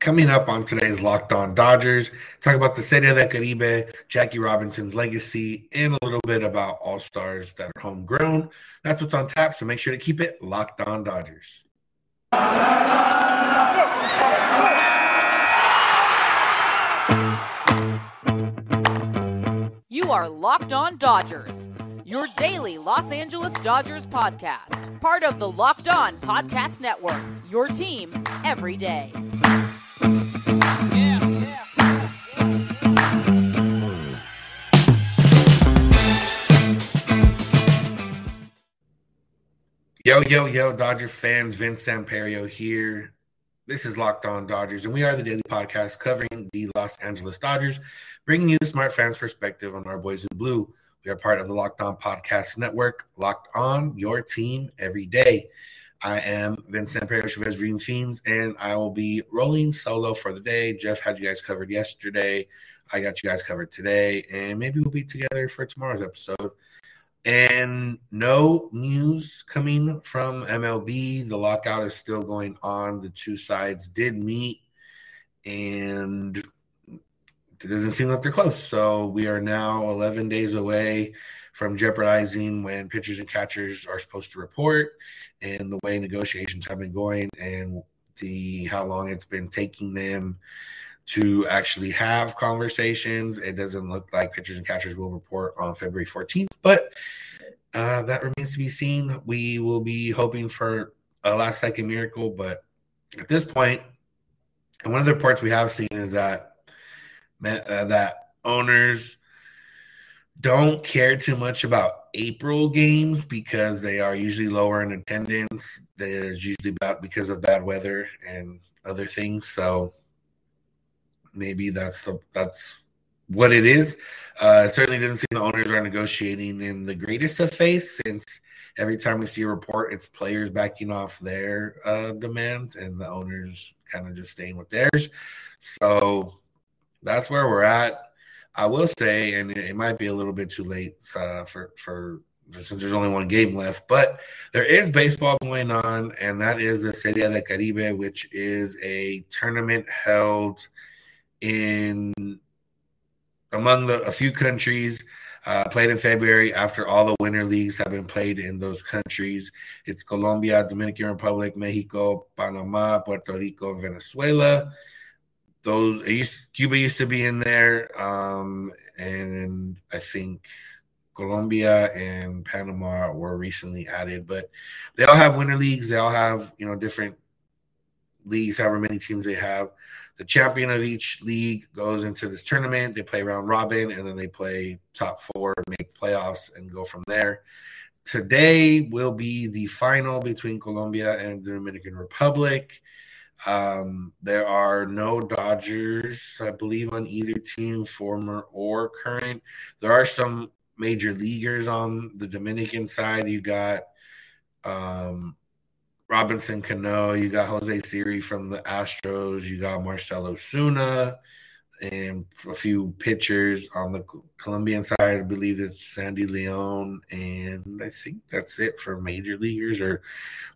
Coming up on today's Locked On Dodgers, talk about the City Serie del Caribe, Jackie Robinson's legacy, and a little bit about all stars that are homegrown. That's what's on tap, so make sure to keep it Locked On Dodgers. You are Locked On Dodgers, your daily Los Angeles Dodgers podcast, part of the Locked On Podcast Network, your team every day. Yo, yo, yo, Dodger fans, Vince Samperio here. This is Locked On Dodgers, and we are the daily podcast covering the Los Angeles Dodgers, bringing you the smart fans' perspective on our boys in blue. We are part of the Locked On Podcast Network, Locked On, your team every day. I am Vince Samperio, Chavez Green Fiends, and I will be rolling solo for the day. Jeff had you guys covered yesterday. I got you guys covered today, and maybe we'll be together for tomorrow's episode. And no news coming from MLB. The lockout is still going on. The two sides did meet, and it doesn't seem like they're close. So we are now 11 days away from jeopardizing when pitchers and catchers are supposed to report and the way negotiations have been going and the how long it's been taking them to actually have conversations. It doesn't look like pitchers and catchers will report on February 14th, but uh, that remains to be seen. We will be hoping for a last second miracle, but at this point, and one of the parts we have seen is that uh, that owners don't care too much about April games because they are usually lower in attendance. There's usually about because of bad weather and other things. So maybe that's the that's what it is. Uh, certainly doesn't seem the owners are negotiating in the greatest of faith since every time we see a report, it's players backing off their uh, demands and the owners kind of just staying with theirs. So that's where we're at. I will say, and it, might be a little bit too late uh, for for since there's only one game left, but there is baseball going on, and that is the Serie del Caribe, which is a tournament held in among the a few countries uh, played in February after all the winter leagues have been played in those countries. It's Colombia, Dominican Republic, Mexico, Panama, Puerto Rico, Venezuela. Those used, Cuba used to be in there, um, and I think Colombia and Panama were recently added. But they all have winter leagues. They all have you know different leagues, however many teams they have. The champion of each league goes into this tournament. They play round robin, and then they play top four, make playoffs, and go from there. Today will be the final between Colombia and the Dominican Republic. Um, there are no Dodgers, I believe, on either team, former or current. There are some major leaguers on the Dominican side. You got um, Robinson Cano, you got Jose Siri from the Astros, you got Marcell Ozuna, and a few pitchers on the Colombian side. I believe it's Sandy Leon, and I think that's it for major leaguers or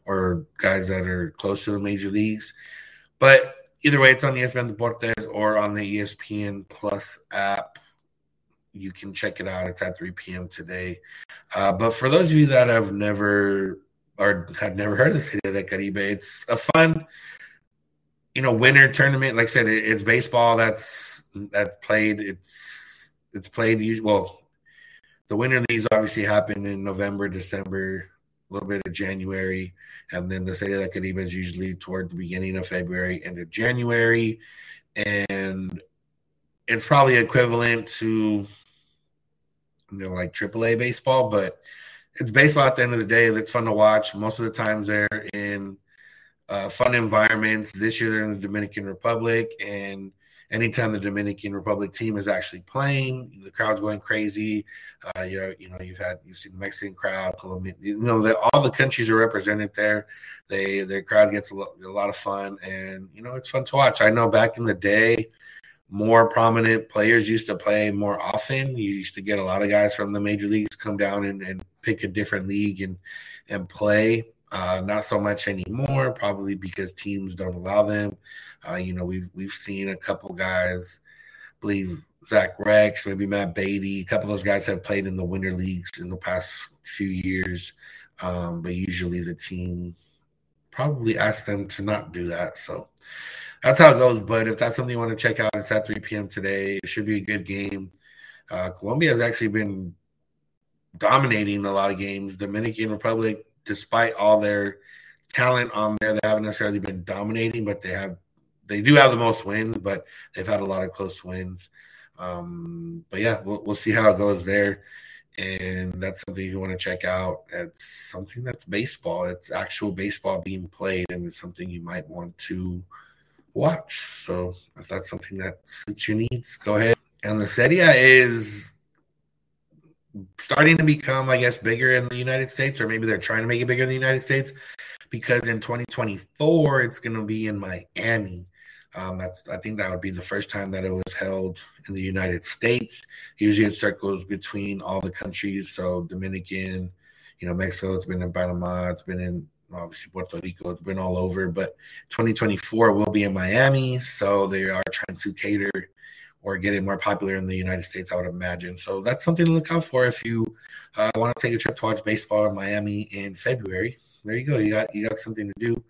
or guys that are close to the major leagues. But either way, it's on ESPN Deportes or on the ESPN Plus app. You can check it out. It's at 3 p.m. today. Uh, but for those of you that have never or have never heard of the Serie del Caribe. It's a fun, you know, winter tournament. Like I said, it, it's baseball that's that played. It's it's played. Well, the winter leagues obviously happen in November, December, a little bit of January, and then the Serie del Caribe is usually toward the beginning of February, end of January, and it's probably equivalent to you know like AAA baseball, but it's baseball at the end of the day. It's fun to watch. Most of the times they're in uh, fun environments. This year they're in the Dominican Republic, and anytime the Dominican Republic team is actually playing, the crowd's going crazy. Uh, you know you've had you've seen the Mexican crowd, Colombian, you know all the countries are represented there. They their crowd gets a lot, a lot of fun, and you know it's fun to watch. I know back in the day more prominent players used to play more often. You used to get a lot of guys from the major leagues come down and, and pick a different league and and play. Uh, not so much anymore, probably because teams don't allow them. Uh, you know, we've we've seen a couple guys, I believe Zach Reks, maybe Matt Beaty, a couple of those guys have played in the winter leagues in the past few years, um, but usually the team probably asks them to not do that. So that's how it goes. But if that's something you want to check out, it's at 3 p.m. today. It should be a good game. Uh, Colombia has actually been dominating a lot of games. Dominican Republic, despite all their talent on there, they haven't necessarily been dominating, but they have they do have the most wins, but they've had a lot of close wins. Um, but yeah, we'll, we'll see how it goes there. And that's something you want to check out. It's something that's baseball. It's actual baseball being played, and it's something you might want to watch. So if that's something that suits your needs, go ahead. And the Serie is starting to become, I guess, bigger in the United States, or maybe they're trying to make it bigger in the United States because in 2024 it's going to be in Miami. Um, that's I think that would be the first time that it was held in the United States. Usually it circles between all the countries. So Dominican, you know, Mexico, it's been in Panama, it's been in obviously Puerto Rico, it's been all over. But 2024 will be in Miami. So they are trying to cater or getting more popular in the United States, I would imagine. So that's something to look out for if you uh, want to take a trip to watch baseball in Miami in February. There you go. You got you got something to do.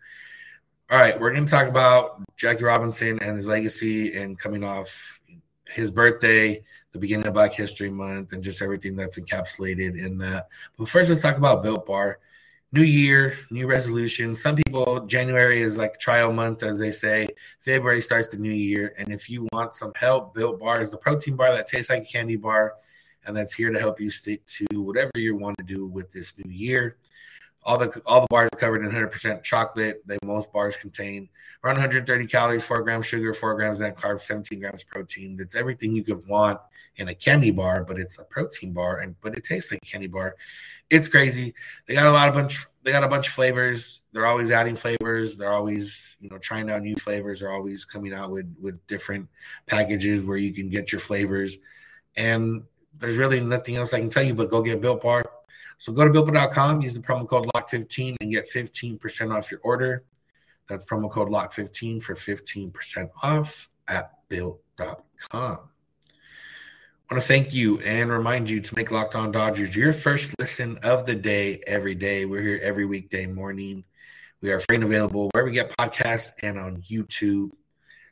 All right, we're going to talk about Jackie Robinson and his legacy and coming off his birthday, the beginning of Black History Month, and just everything that's encapsulated in that. But first, let's talk about Built Bar. New year, new resolution. Some people, January is like trial month, as they say. February starts the new year. And if you want some help, Built Bar is the protein bar that tastes like a candy bar and that's here to help you stick to whatever you want to do with this new year. All the all the bars are covered in 100% chocolate. They most bars contain around 130 calories, four grams sugar, four grams net carbs, 17 grams protein. That's everything you could want in a candy bar, but it's a protein bar, and but it tastes like a candy bar. It's crazy. They got a lot of bunch. They got a bunch of flavors. They're always adding flavors. They're always you know trying out new flavors. They're always coming out with with different packages where you can get your flavors. And there's really nothing else I can tell you but go get Built Bar so go to builtbar.com, use the promo code LOCK15 and get 15% off your order. That's promo code LOCK15 for 15% off at built.com. I want to thank you and remind you to make Locked On Dodgers your first listen of the day every day. We're here every weekday morning. We are free and available wherever we get podcasts and on YouTube.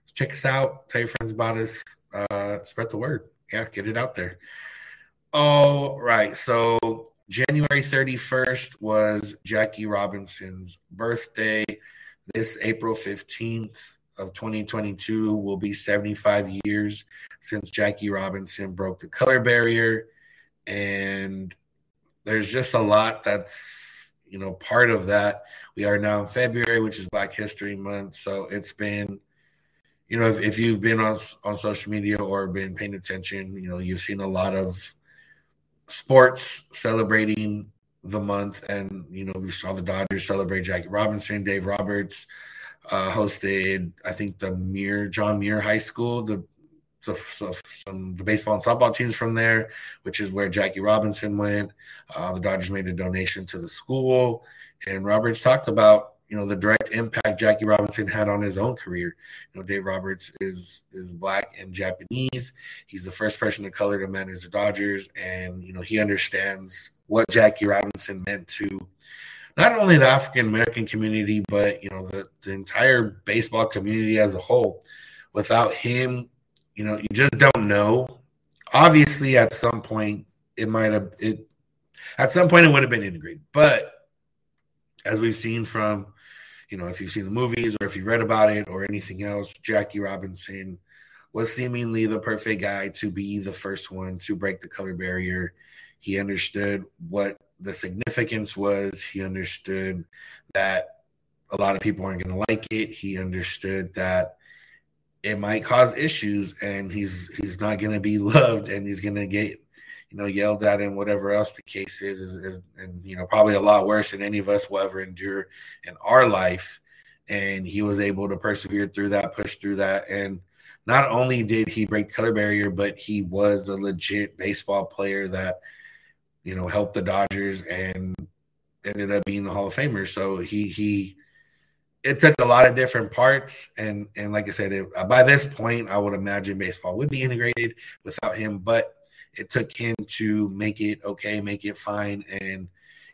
So check us out. Tell your friends about us. Uh, spread the word. Yeah, get it out there. All right. So January 31st was Jackie Robinson's birthday. This April 15th of 2022 will be 75 years since Jackie Robinson broke the color barrier. And there's just a lot that's, you know, part of that. We are now in February, which is Black History Month. So it's been, you know, if, if you've been on, on social media or been paying attention, you know, you've seen a lot of sports celebrating the month, and you know we saw the Dodgers celebrate Jackie Robinson, Dave Roberts uh, hosted, I think the Muir John Muir High School, the so, so some the baseball and softball teams from there, which is where Jackie Robinson went. Uh, the Dodgers made a donation to the school, and Roberts talked about you know the direct impact Jackie Robinson had on his own career. You know, Dave Roberts is is black and Japanese. He's the first person of color to manage the Dodgers, and you know he understands what Jackie Robinson meant to not only the African American community, but you know the, the entire baseball community as a whole. Without him, you know, you just don't know. Obviously, at some point, it might have it. At some point, it would have been integrated, but as we've seen from you know, if you've seen the movies or if you read about it or anything else, Jackie Robinson was seemingly the perfect guy to be the first one to break the color barrier. He understood what the significance was. He understood that a lot of people aren't going to like it. He understood that it might cause issues and he's he's not going to be loved and he's going to get you know yelled at and whatever else the case is, is, is and you know probably a lot worse than any of us will ever endure in our life. And he was able to persevere through that push through that. And not only did he break color barrier but he was a legit baseball player that you know helped the dodgers and ended up being the Hall of Famer. So he he it took a lot of different parts. And and like i said it, by this point i would imagine baseball would be integrated without him. But it took him to make it okay make it fine and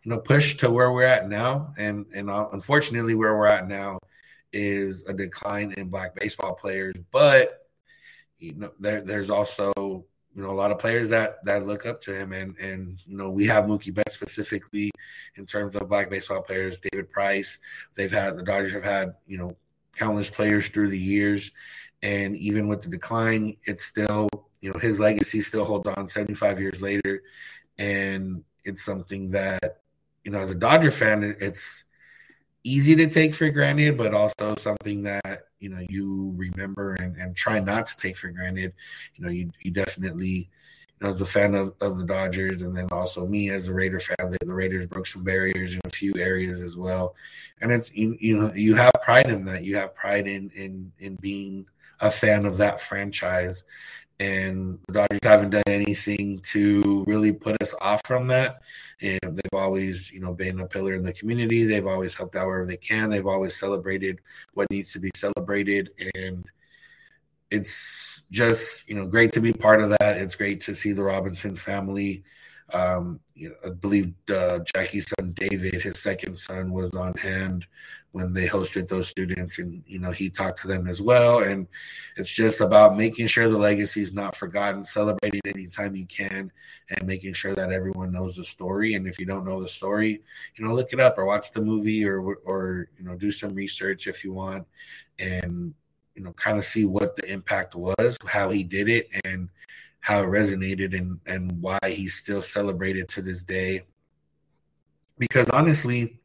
you know push to where we're at now. And and uh, unfortunately where we're at now is a decline in black baseball players. But you know there, there's also you know a lot of players that that look up to him. And and you know we have Mookie Betts specifically in terms of black baseball players. David Price they've had the Dodgers have had you know countless players through the years and even with the decline it's still you know his legacy still holds on 75 years later and it's something that you know as a Dodger fan it's easy to take for granted, but also something that you know you remember and, and try not to take for granted. You know, you, you definitely, you know, as a fan of, of the Dodgers, and then also me as a Raider fan, the, the Raiders broke some barriers in a few areas as well. And it's you, you know you have pride in that. You have pride in in in being a fan of that franchise and the Dodgers haven't done anything to really put us off from that. And they've always, you know, been a pillar in the community. They've always helped out wherever they can. They've always celebrated what needs to be celebrated, and it's just, you know, great to be part of that. It's great to see the Robinson family. Um, you know, I believe uh, Jackie's son David, his second son, was on hand when they hosted those students and you know he talked to them as well. And it's just about making sure the legacy is not forgotten celebrating anytime you can and making sure that everyone knows the story. And if you don't know the story you know look it up or watch the movie or or you know do some research if you want and you know kind of see what the impact was how he did it and how it resonated and and why he's still celebrated to this day. Because honestly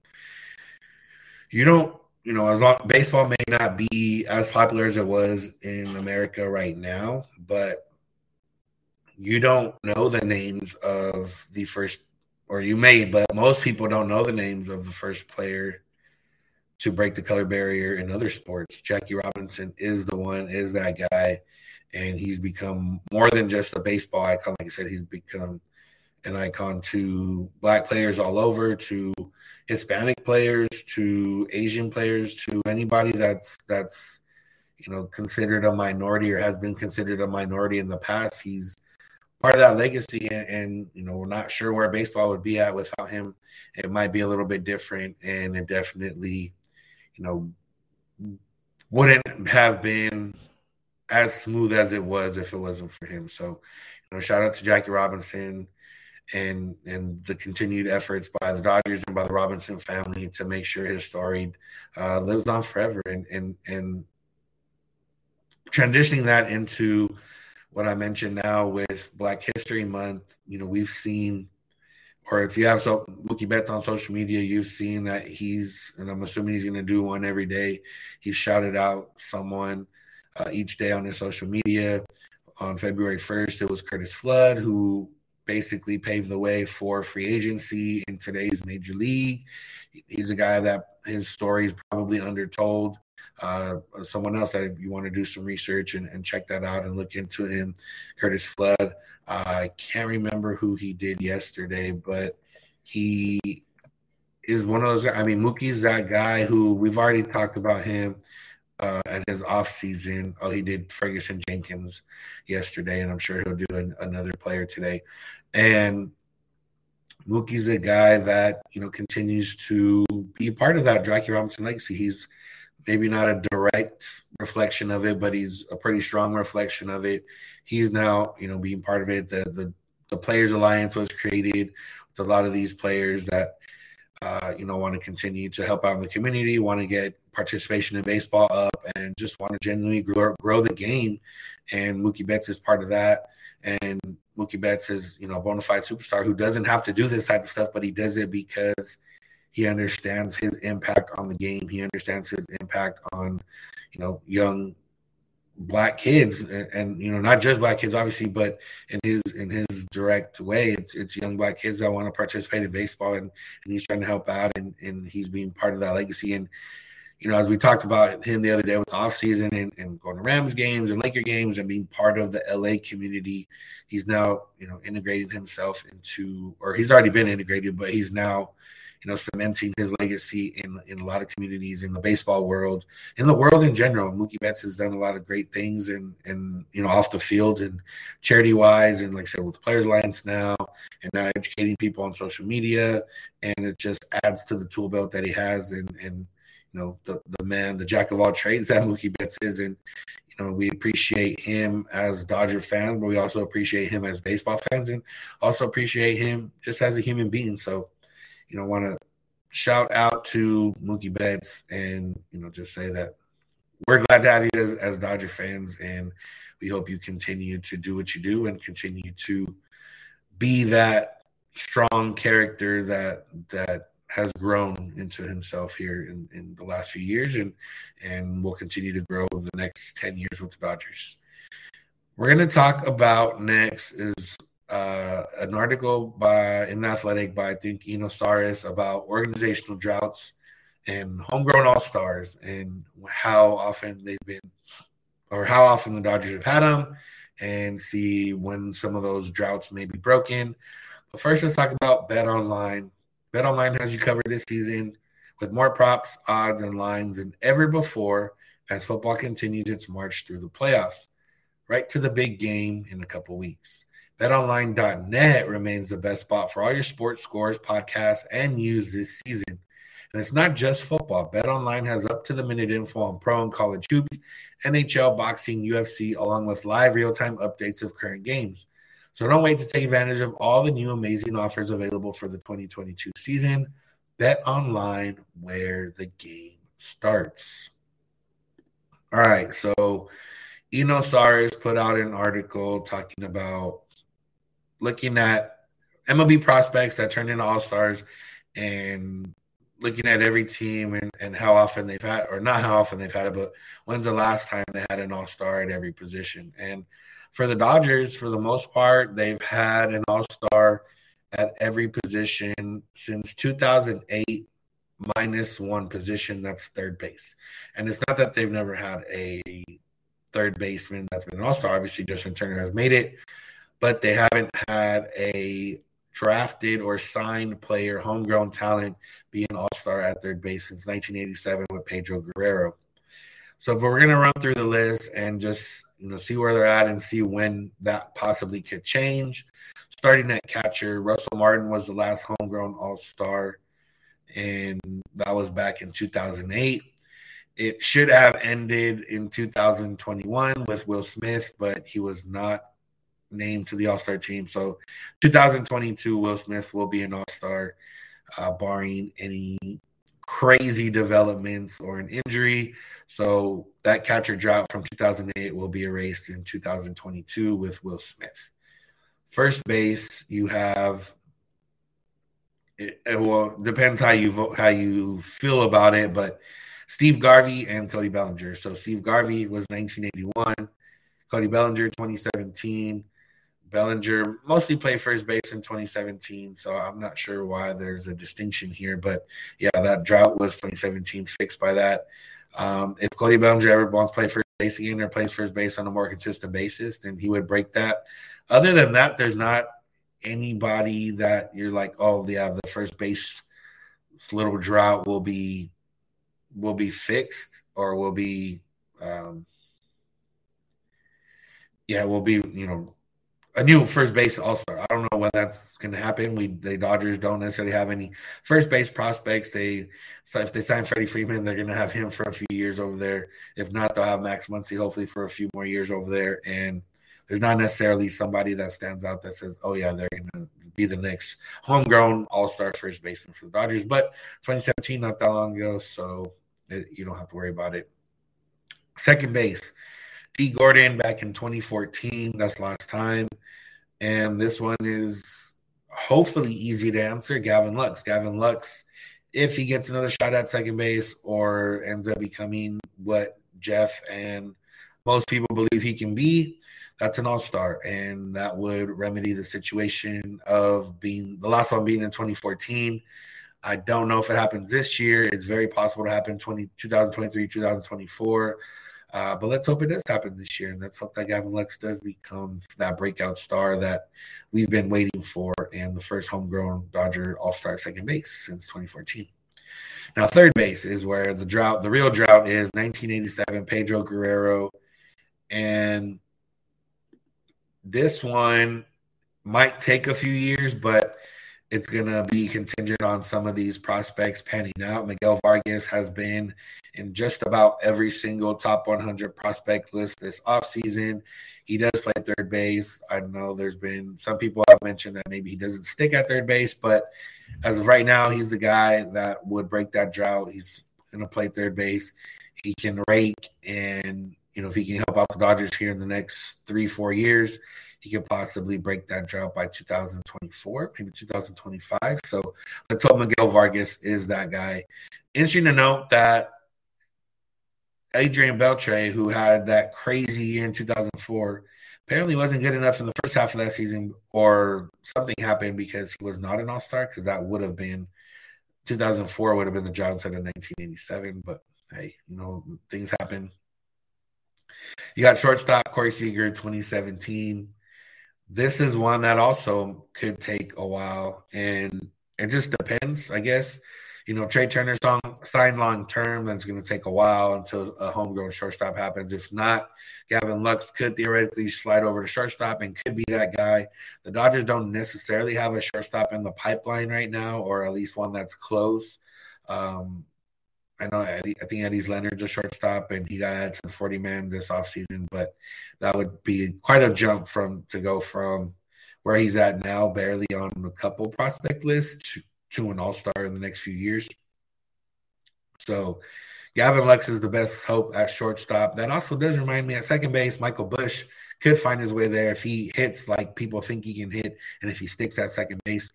you don't you know as long baseball may not be as popular as it was in america right now but you don't know the names of the first or you may but most people don't know the names of the first player to break the color barrier in other sports. Jackie robinson is the one is that guy and he's become more than just a baseball icon. Like i said he's become an icon to black players all over, to Hispanic players, to Asian players, to anybody that's that's you know considered a minority or has been considered a minority in the past. He's part of that legacy, and, and you know we're not sure where baseball would be at without him. It might be a little bit different, and it definitely, you know, wouldn't have been as smooth as it was if it wasn't for him. So, you know, shout out to Jackie Robinson and and the continued efforts by the Dodgers and by the Robinson family to make sure his story uh, lives on forever and and and transitioning that into what I mentioned now with Black History Month, you know, we've seen, or if you have so Mookie Betts on social media, you've seen that he's, and I'm assuming he's going to do one every day. He shouted out someone uh, each day on his social media. On February 1st, it was Curtis Flood who basically paved the way for free agency in today's major league. He's a guy that his story is probably undertold. Uh, someone else that you want to do some research and, and check that out and look into him, Curtis Flood. Uh, I can't remember who he did yesterday, but he is one of those guys. I mean, Mookie's that guy who we've already talked about him uh, at his off season. Oh, he did Ferguson Jenkins yesterday, and I'm sure he'll do an, another player today. And Mookie's a guy that you know continues to be part of that Jackie Robinson legacy. He's maybe not a direct reflection of it, but he's a pretty strong reflection of it. He's now you know being part of it. The the the Players Alliance was created with a lot of these players that uh, you know want to continue to help out in the community, want to get participation in baseball up, and just want to genuinely grow, grow the game. And Mookie Betts is part of that. And Mookie Betts is you know a bona fide superstar who doesn't have to do this type of stuff, but he does it because he understands his impact on the game. He understands his impact on you know young black kids and, and, you know not just black kids obviously but in his in his direct way it's, it's young black kids that want to participate in baseball and, and he's trying to help out and, and he's being part of that legacy. And you know as we talked about him the other day with off season and, and going to rams games and laker games and being part of the la community he's now you know integrating himself into or he's already been integrated but he's now you know, cementing his legacy in in a lot of communities in the baseball world, in the world in general. Mookie Betts has done a lot of great things and and you know off the field and charity wise, and like I said, with the Players Alliance now, and now educating people on social media, and it just adds to the tool belt that he has, and and you know the the man, the jack of all trades that Mookie Betts is, and you know we appreciate him as Dodger fans, but we also appreciate him as baseball fans, and also appreciate him just as a human being. So you know, want to shout out to Mookie Betts and, you know, just say that we're glad to have you as, as Dodger fans. And we hope you continue to do what you do and continue to be that strong character that, that, has grown into himself here in, in the last few years and and will continue to grow the next 10 years with the Dodgers. We're going to talk about next is uh, an article by in the Athletic by I think Eno Sarris about organizational droughts and homegrown all stars and how often they've been or how often the Dodgers have had them and see when some of those droughts may be broken. But first, let's talk about Bet Online. Bet Online has you covered this season with more props, odds, and lines than ever before as football continues its march through the playoffs, right to the big game in a couple weeks. BetOnline.net remains the best spot for all your sports scores, podcasts, and news this season. And it's not just football. BetOnline has up to the minute info on pro and college hoops, NHL, boxing, UFC, along with live real time updates of current games. So don't wait to take advantage of all the new amazing offers available for the 2022 season. Bet online where the game starts. All right, so Eno Sarris put out an article talking about looking at MLB prospects that turned into all stars and looking at every team and, and how often they've had, or not how often they've had it, but when's the last time they had an all star at every position? And for the Dodgers, for the most part, they've had an all star at every position since 2008, minus one position, that's third base. And it's not that they've never had a third baseman that's been an all star. Obviously, Justin Turner has made it but they haven't had a drafted or signed player, homegrown talent, be an all star at third base since 1987 with Pedro Guerrero. So if we're going to run through the list and just you know see where they're at and see when that possibly could change. Starting at catcher, Russell Martin was the last homegrown All Star, and that was back in 2008. It should have ended in 2021 with Will Smith, but he was not named to the All Star team. So 2022, Will Smith will be an All Star, uh, barring any crazy developments or an injury. So that catcher drought from 2008 will be erased in 2022 with Will Smith. First base, you have. It, it well depends how you vote, how you feel about it, but Steve Garvey and Cody Bellinger. So Steve Garvey was 1981, Cody Bellinger 2017, Bellinger mostly played first base in 2017, so I'm not sure why there's a distinction here. But yeah, that drought was 2017 fixed by that. Um, if Cody Bellinger ever wants to play first base again or plays first base on a more consistent basis, then he would break that. Other than that, there's not anybody that you're like, oh, yeah, the first base little drought will be will be fixed or will be um, yeah, will be you know a new first base all star. I don't know when that's going to happen. We the Dodgers don't necessarily have any first base prospects. They so if they sign Freddie Freeman, they're going to have him for a few years over there. If not, they'll have Max Muncy hopefully for a few more years over there. And there's not necessarily somebody that stands out that says, "Oh yeah, they're going to be the next homegrown all star first baseman for the Dodgers." But 2017, not that long ago, so it, you don't have to worry about it. Second base. Dee Gordon back in 2014. That's last time. And this one is hopefully easy to answer. Gavin Lux. Gavin Lux, if he gets another shot at second base or ends up becoming what Jeff and most people believe he can be, that's an all star. And that would remedy the situation of being the last one being in 2014. I don't know if it happens this year. It's very possible to happen 20, 2023, 2024. Uh, but let's hope it does happen this year, and let's hope that Gavin Lux does become that breakout star that we've been waiting for, and the first homegrown Dodger All Star second base since 2014. Now, third base is where the drought, the real drought, is 1987. Pedro Guerrero, and this one might take a few years, but it's going to be contingent on some of these prospects panning out. Miguel Vargas has been in just about every single top 100 prospect list this offseason. He does play third base. I know there's been some people have mentioned that maybe he doesn't stick at third base, but as of right now, he's the guy that would break that drought. He's going to play third base. He can rake, and you know if he can help out the Dodgers here in the next three, four years, he could possibly break that drought by 2024, maybe 2025. So let's hope Miguel Vargas is that guy. Interesting to note that Adrian Beltre, who had that crazy year in 2004, apparently wasn't good enough in the first half of that season, or something happened because he was not an All Star. Because that would have been 2004 would have been the drought instead of 1987. But hey, you know things happen. You got shortstop Corey Seager, 2017 this is one that also could take a while, and it just depends, I guess. You know, Trea Turner's on signed long term, then it's going to take a while until a homegrown shortstop happens. If not, Gavin Lux could theoretically slide over to shortstop and could be that guy. The Dodgers don't necessarily have a shortstop in the pipeline right now, or at least one that's close. Um, I know Eddie, I think Eddys Leonard's a shortstop, and he got added to the 40 man this offseason, but that would be quite a jump from to go from where he's at now, barely on a couple prospect lists, to, to an all star in the next few years. So Gavin Lux is the best hope at shortstop. That also does remind me at second base, Michael Busch could find his way there if he hits like people think he can hit, and if he sticks at second base.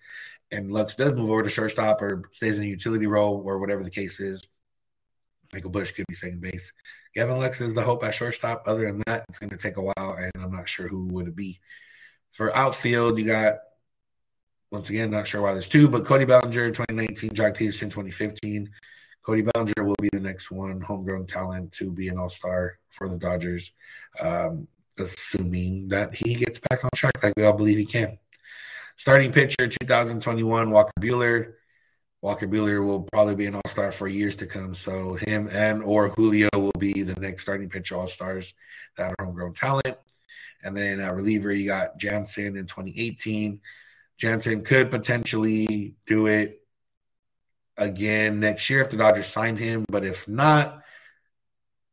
And Lux does move over to shortstop or stays in a utility role or whatever the case is. Michael Busch could be second base. Gavin Lux is the hope at shortstop. Other than that, it's going to take a while, and I'm not sure who would it be. For outfield, you got once again, not sure why there's two, but Cody Bellinger 2019, Joc Pederson 2015. Cody Bellinger will be the next one, homegrown talent to be an all star for the Dodgers, um, assuming that he gets back on track like we all believe he can. Starting pitcher 2021, Walker Buehler. Walker Buehler will probably be an All Star for years to come. So him and or Julio will be the next starting pitcher All Stars that are homegrown talent. And then at reliever, you got Jansen in 2018. Jansen could potentially do it again next year if the Dodgers sign him, but if not,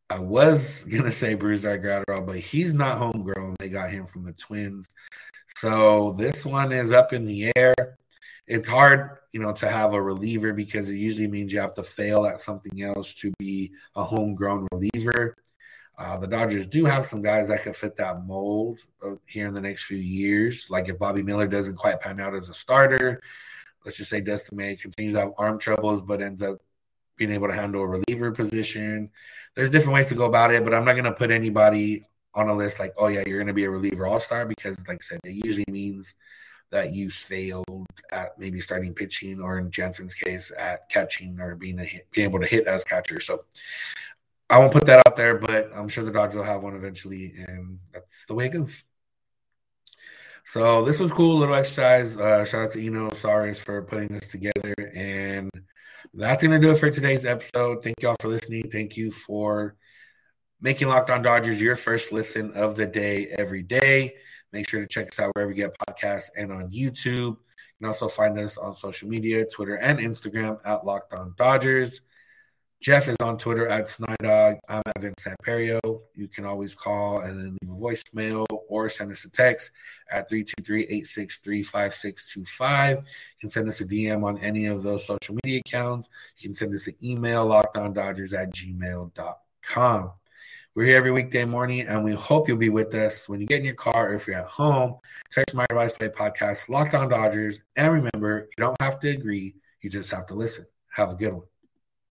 I was gonna say Brusdar Graterol, but he's not homegrown. They got him from the Twins, so this one is up in the air it's hard, you know, to have a reliever because it usually means you have to fail at something else to be a homegrown reliever. Uh, the Dodgers do have some guys that can fit that mold here in the next few years. Like if Bobby Miller doesn't quite pan out as a starter, let's just say Dustin May continues to have arm troubles, but ends up being able to handle a reliever position. There's different ways to go about it, but I'm not going to put anybody on a list like, oh yeah, you're going to be a reliever all star because, like I said, it usually means that you failed at maybe starting pitching, or in Jansen's case, at catching or being a, being able to hit as catcher. So I won't put that out there, but I'm sure the Dodgers will have one eventually, and that's the way it goes. So this was cool, little exercise. Uh, shout out to Eno Sarris for putting this together, and that's gonna do it for today's episode. Thank you all for listening. Thank you for making Locked On Dodgers your first listen of the day every day. Make sure to check us out wherever you get podcasts and on YouTube. You can also find us on social media, Twitter and Instagram at Locked On Dodgers. Jeff is on Twitter at Snydog. I'm at Vince Samperio. You can always call and then leave a voicemail or send us a text at 323-863-5625. You can send us a DM on any of those social media accounts. You can send us an email, lockedondodgers at gmail.com. We're here every weekday morning, and we hope you'll be with us when you get in your car or if you're at home. Text My Advice Play podcast, Locked On Dodgers. And remember, you don't have to agree, you just have to listen. Have a good one.